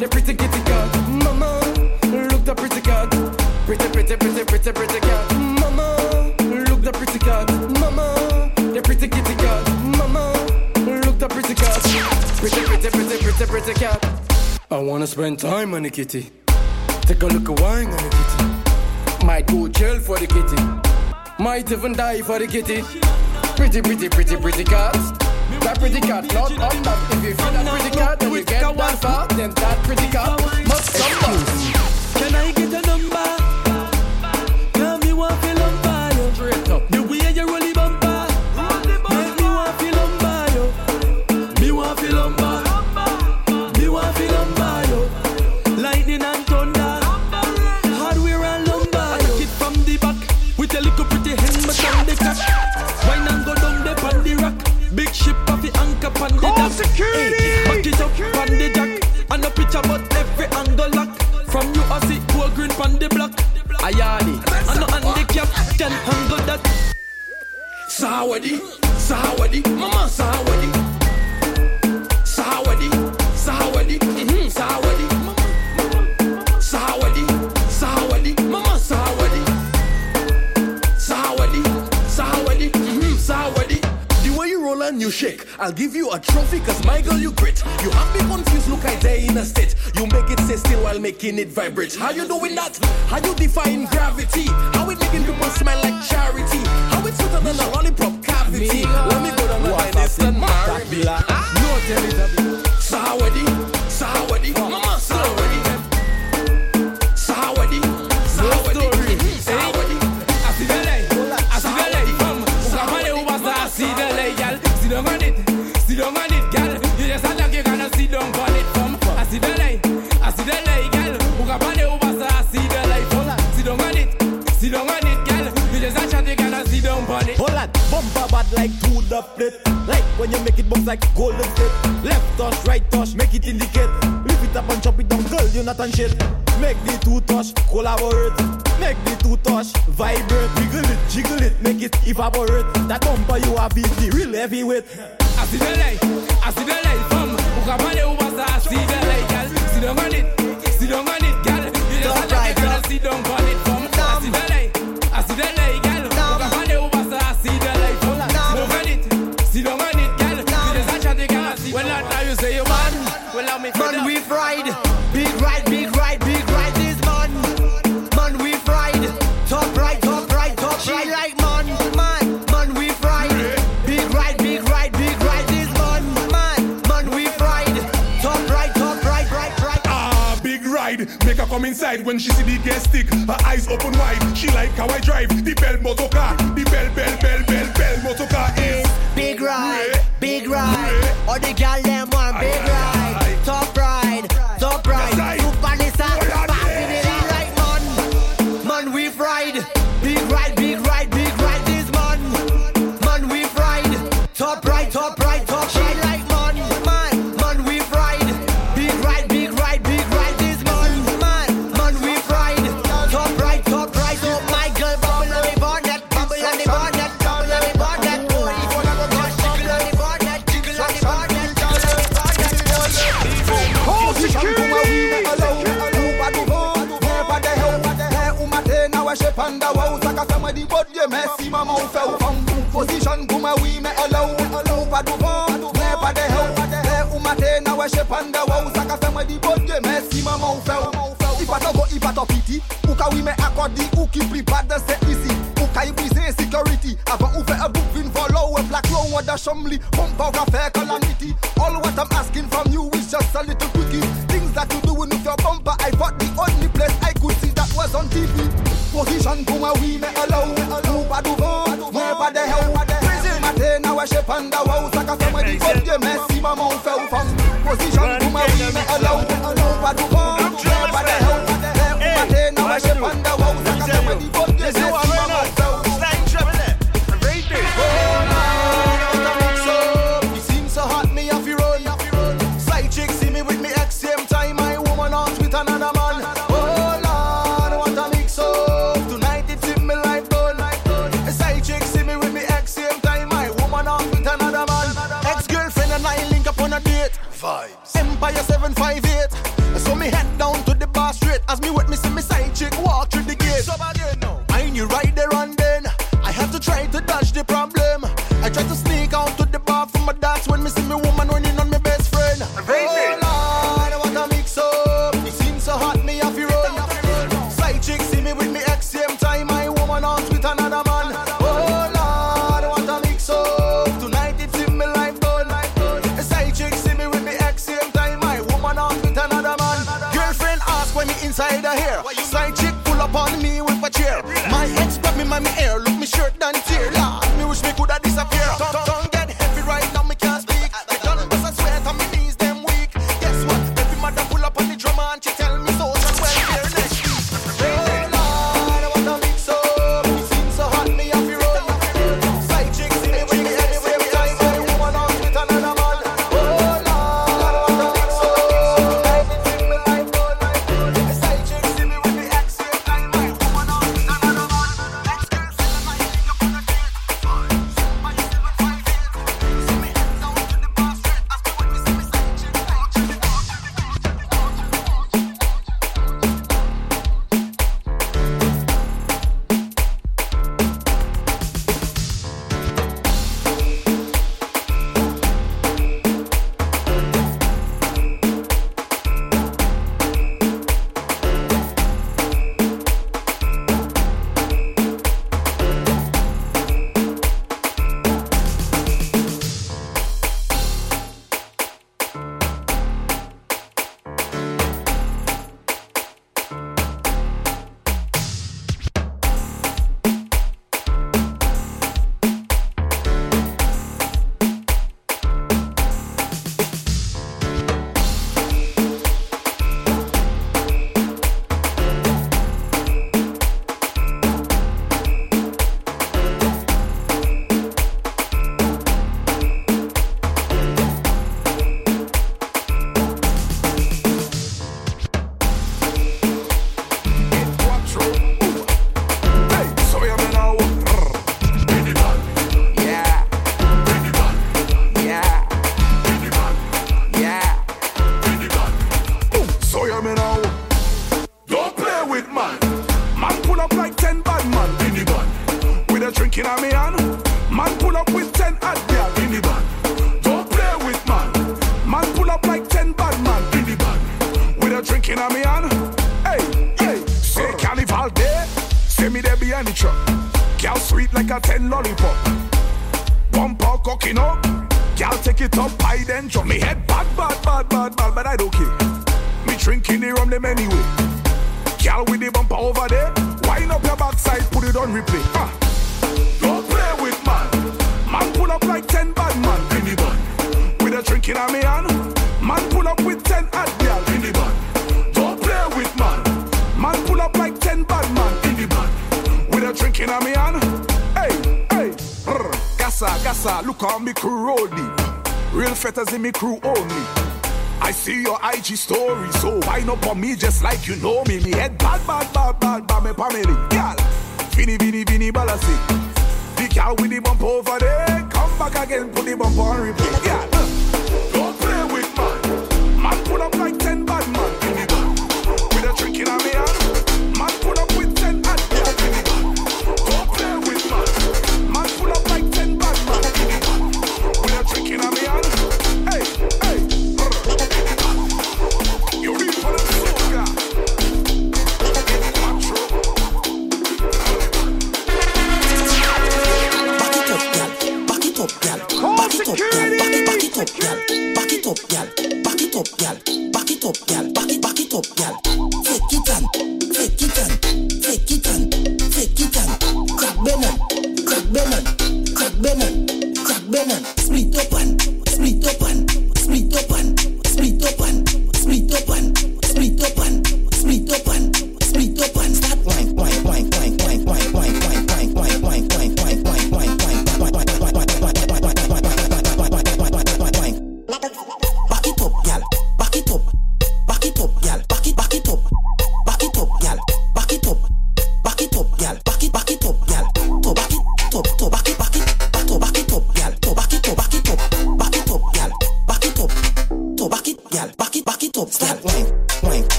The pretty kitty cat, mama. Look the pretty cat, pretty pretty pretty pretty pretty cat, mama. Look the pretty cat, mama. The pretty kitty cat, mama. Look the pretty cat, pretty pretty pretty pretty pretty cat. I wanna spend time on the kitty. Take a look at wine on the kitty. Might go jail for the kitty. Might even die for the kitty. Pretty pretty pretty pretty cat. That pretty cat, not on top. If you feel that pretty cat, then you get that far, then that pretty cat must come back. vibrates. How you doing? Bumper bad like two the plate. Like when you make it bounce like golden state. Left touch, right touch, make it indicate. Lift it up and chop it down, girl, you not on shit. Make the two touch, collaborate. Make the two touch, vibrate. Wiggle it, jiggle it, make it evaporate. That bumper you have is the real heavyweight. I see the light, I see the light, fam. Who can man who was I see the light, girl. Sit down on it, sit down on it, girl. You just have to sit down on it. come inside when she see the gas stick. Her eyes open wide. She like how I drive the bell motor car. The bell, bell, bell, bell, bell motor car is big ride, big ride. Or the gal qui privada c'est ici easy. Okay, brisé security. Avant ouvert un book vin follow Et black low da chomli Bomba ou faire calamity. All what I'm asking from you is just a little quickie. Things that you do with your bumper I bought the only place I could see that was on TV Position pour moi oui mais allow Ou pas d'ouvant, moi pas de hell? Matin à wesh et panda wow Ça ka fait moi du bon Dieu merci maman ou fait ou femme Position pour moi oui mais allow IG story. So wind up on me just like you know me. Me head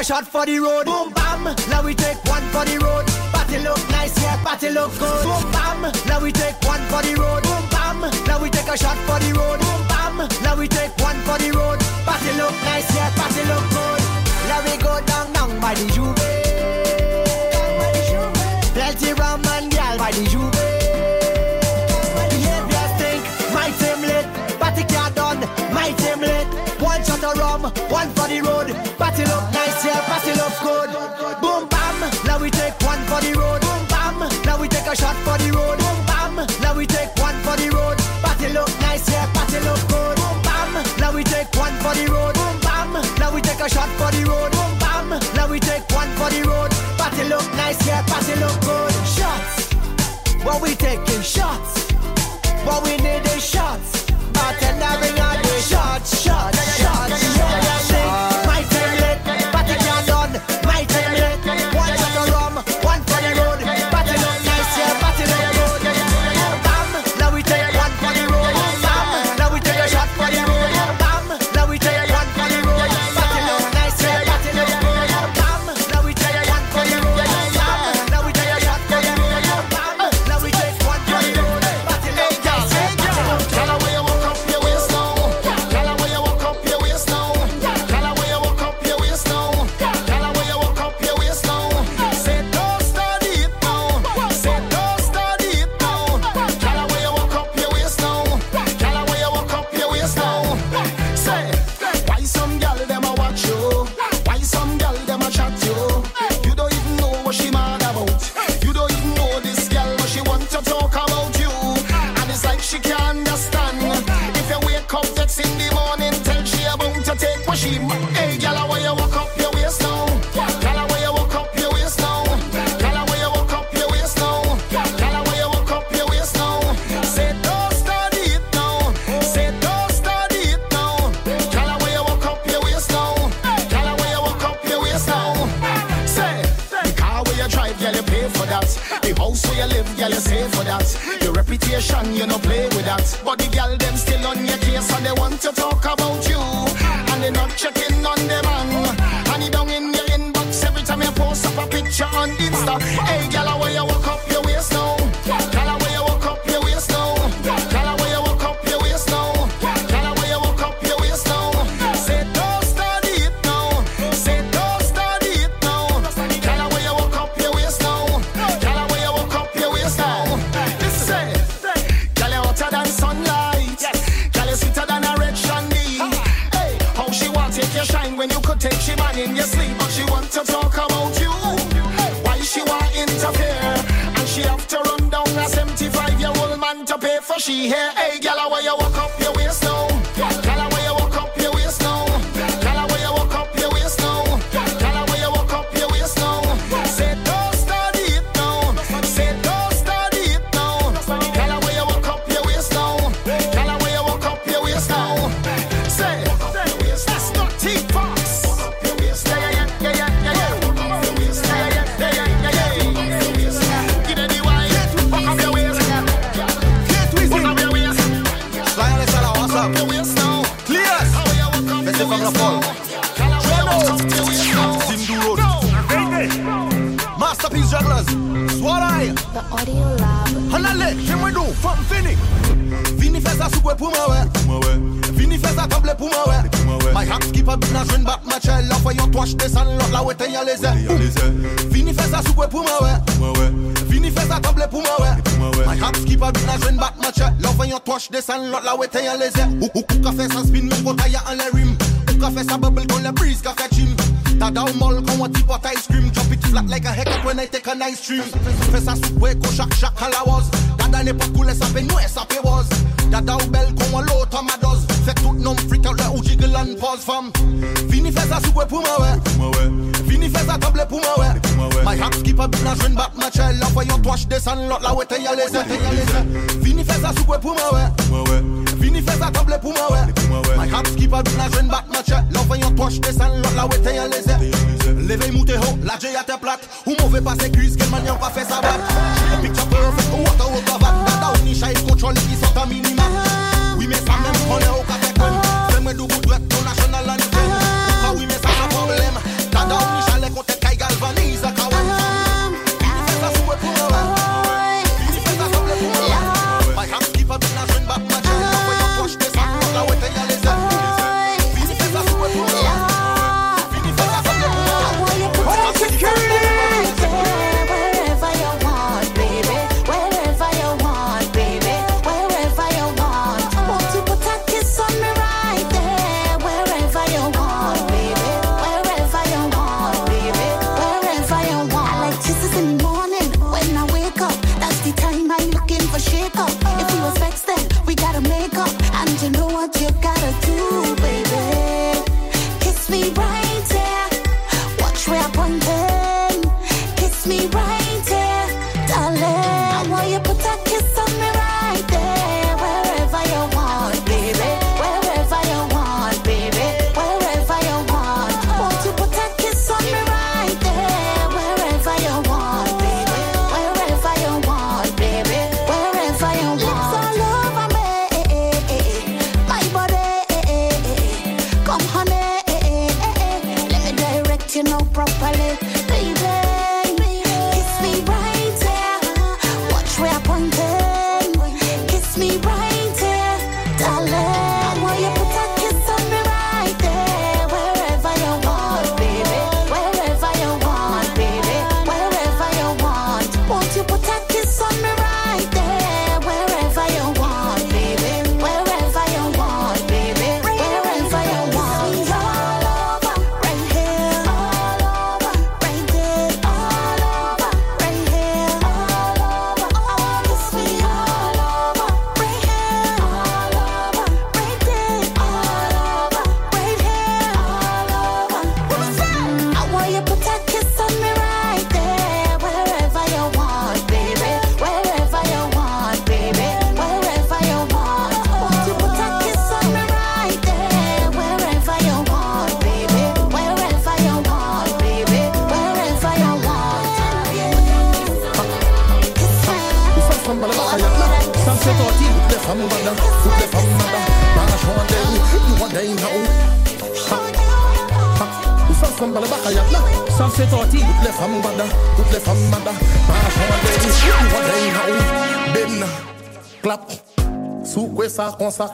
a shot for the road. Boom bam, now we take one for the road. Party look nice, yeah, party look good. Boom bam, now we take one for the road. Boom bam, now we take a shot for the road. Boom bam, now we take one for the road. Party look nice, yeah, party look good. Now we go down down by the Juve. Down by the Juve. Plenty rum and gal by the Juve. one for the road. Battle up nice, yeah, battle up good. Boom bam, now we take one for the road. Boom bam, now we take a shot for the road. Boom bam, now we take one for the road. Battle up nice, yeah, battle up good. Boom bam, now we take one for the road. Boom bam, now we take a shot for the road. Boom bam, now we take one for the road. Battle up nice, yeah, battle up good. Shots, what we taking shots, what we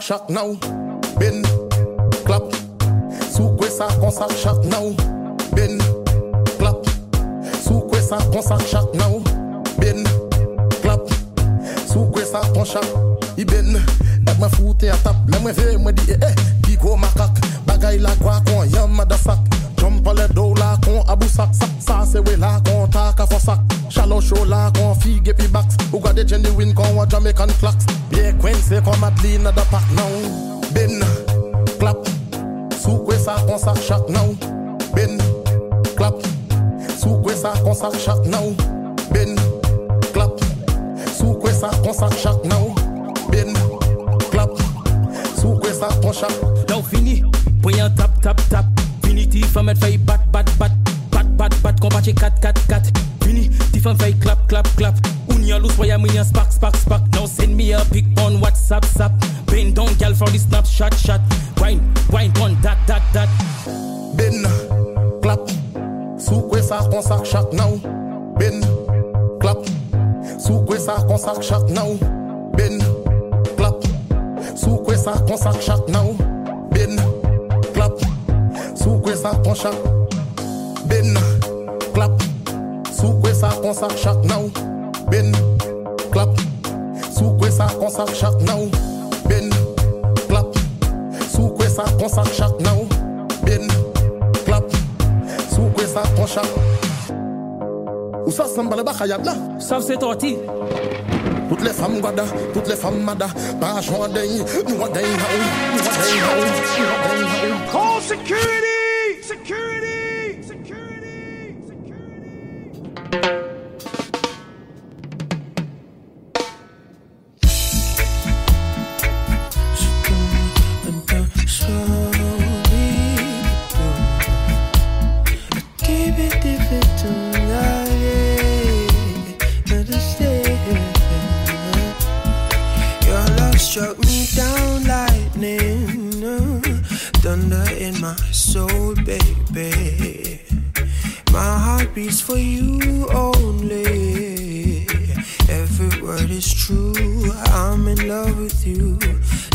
shock now.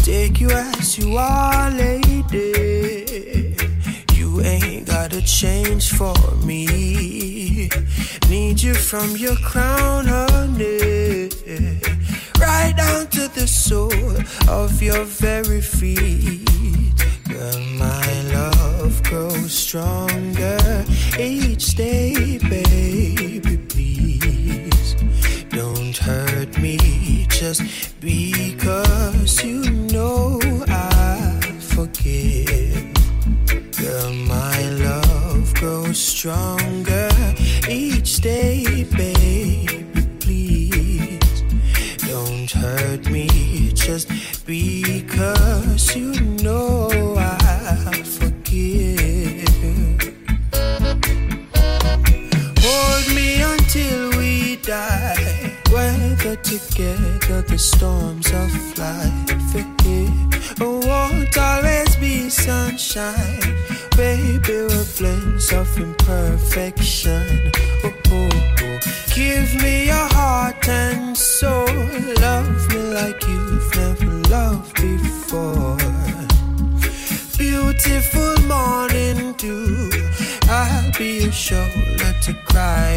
Take you as you are, lady. You ain't gotta change for me. Need you from your crown, honey. Right down to the sole of your very feet. Girl, my love grows stronger each day, baby. Please don't hurt me just because you stronger each day, baby. Please don't hurt me just because you know I forgive. Hold me until we die. Weather together the storms of life. Oh, won't always be sunshine. right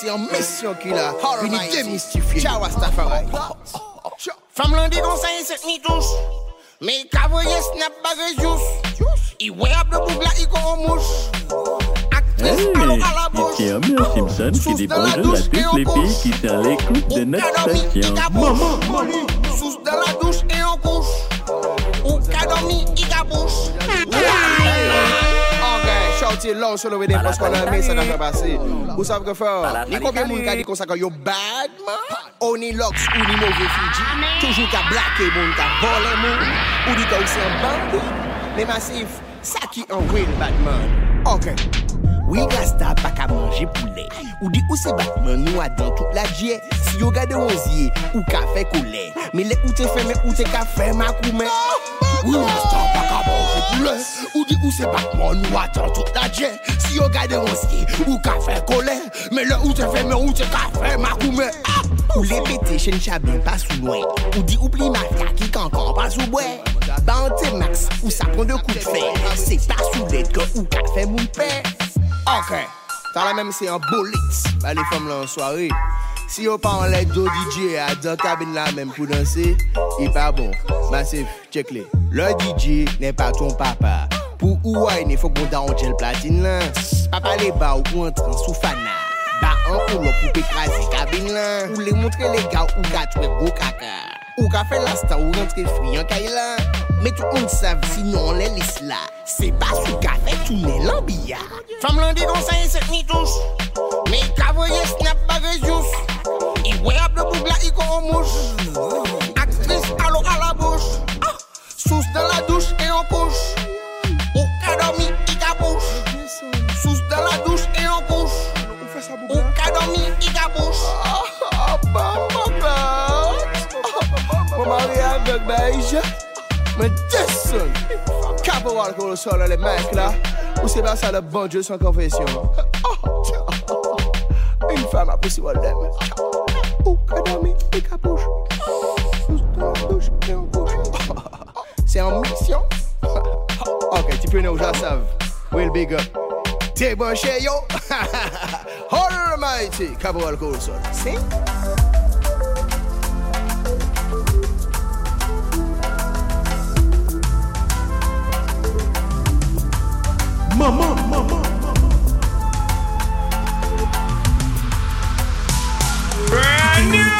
c'est en mission qu'il a. Oh, Vini démystifier. Ciao, Astafari. Oh, oh, Femme l'un des conseils, c'est ni tous. Mais il cavoyer snap bagage jous. Il web le bouc là, il go mouche. Actrice, Hey, ici Amir Simpson qui dit bonjour à toutes les filles qui sont à l'écoute de notre station. Maman, maman. ti lò sou lò wè den pos kon lò mè sa nan fè basè. Ou sav ke fò, ni konpè moun ka di kon sa kon yo badman, ou ni loks ou ni mouve fiji, toujou ka blake moun, ka vole moun, ou di ka ou se an bandi, mè masif, sa ki an wè l badman. Ok. Oui, Rasta pa ka manje poule Ou di ou se batman nou adan tout la dje Si yo gade onziye, ou ka fe koule Me le ou te feme, ou te ka fe makoume Oui, Rasta Ou dit ou c'est pas moi, nous attendons tout la dje. Si y'a un gars de mon ski, ou colère. Mais le ou te fait me ou te café ma coume. Ah! Ou les pétés chènes chabines pas sous loin. Ou dit oublie pli mafia qui quand pas sous bois. Bah, Dans le thème ou ça prend de coups de fer. C'est pas sous l'aide que ou mon père. Ok, ça là même c'est un bolix. Bah les femmes là en soirée. Si yo pa an lek do DJ a dan kabin la menm pou danse, i pa bon. Masif, check le. Le DJ nen pa ton papa. Pou ou wè ne fok bon da an chel platin lan. Papa le ba ou pou antran sou fana. Ba an pou lò pou pe krasi kabin lan. Ou le montre le ga ou ka twe go kaka. Ou ka fe lasta ou rentre fri an kay lan. Met ou on sav sinon an lè lis la. Se pa sou ka fe toune lan biya. Fam lan di don sa yon set ni tous. Me kavoye snap bagè jous. Web de boucle là, il en mouche. Actrice, allô à la bouche. Sous de la douche et en couche. Au cadomi, il capouche. Sous de la douche et en couche. Au cadomi, il capouche. Ah, papa, Pour Beige, mais Jason, caporal le sol les mecs là, ou c'est pas ça le bon Dieu sans confession. Une femme Wallem. C'est en mission? ok, tu peux nous la savent. Will big up. Débauché yo. Horror mighty. Cabo alcool sol. Maman, maman.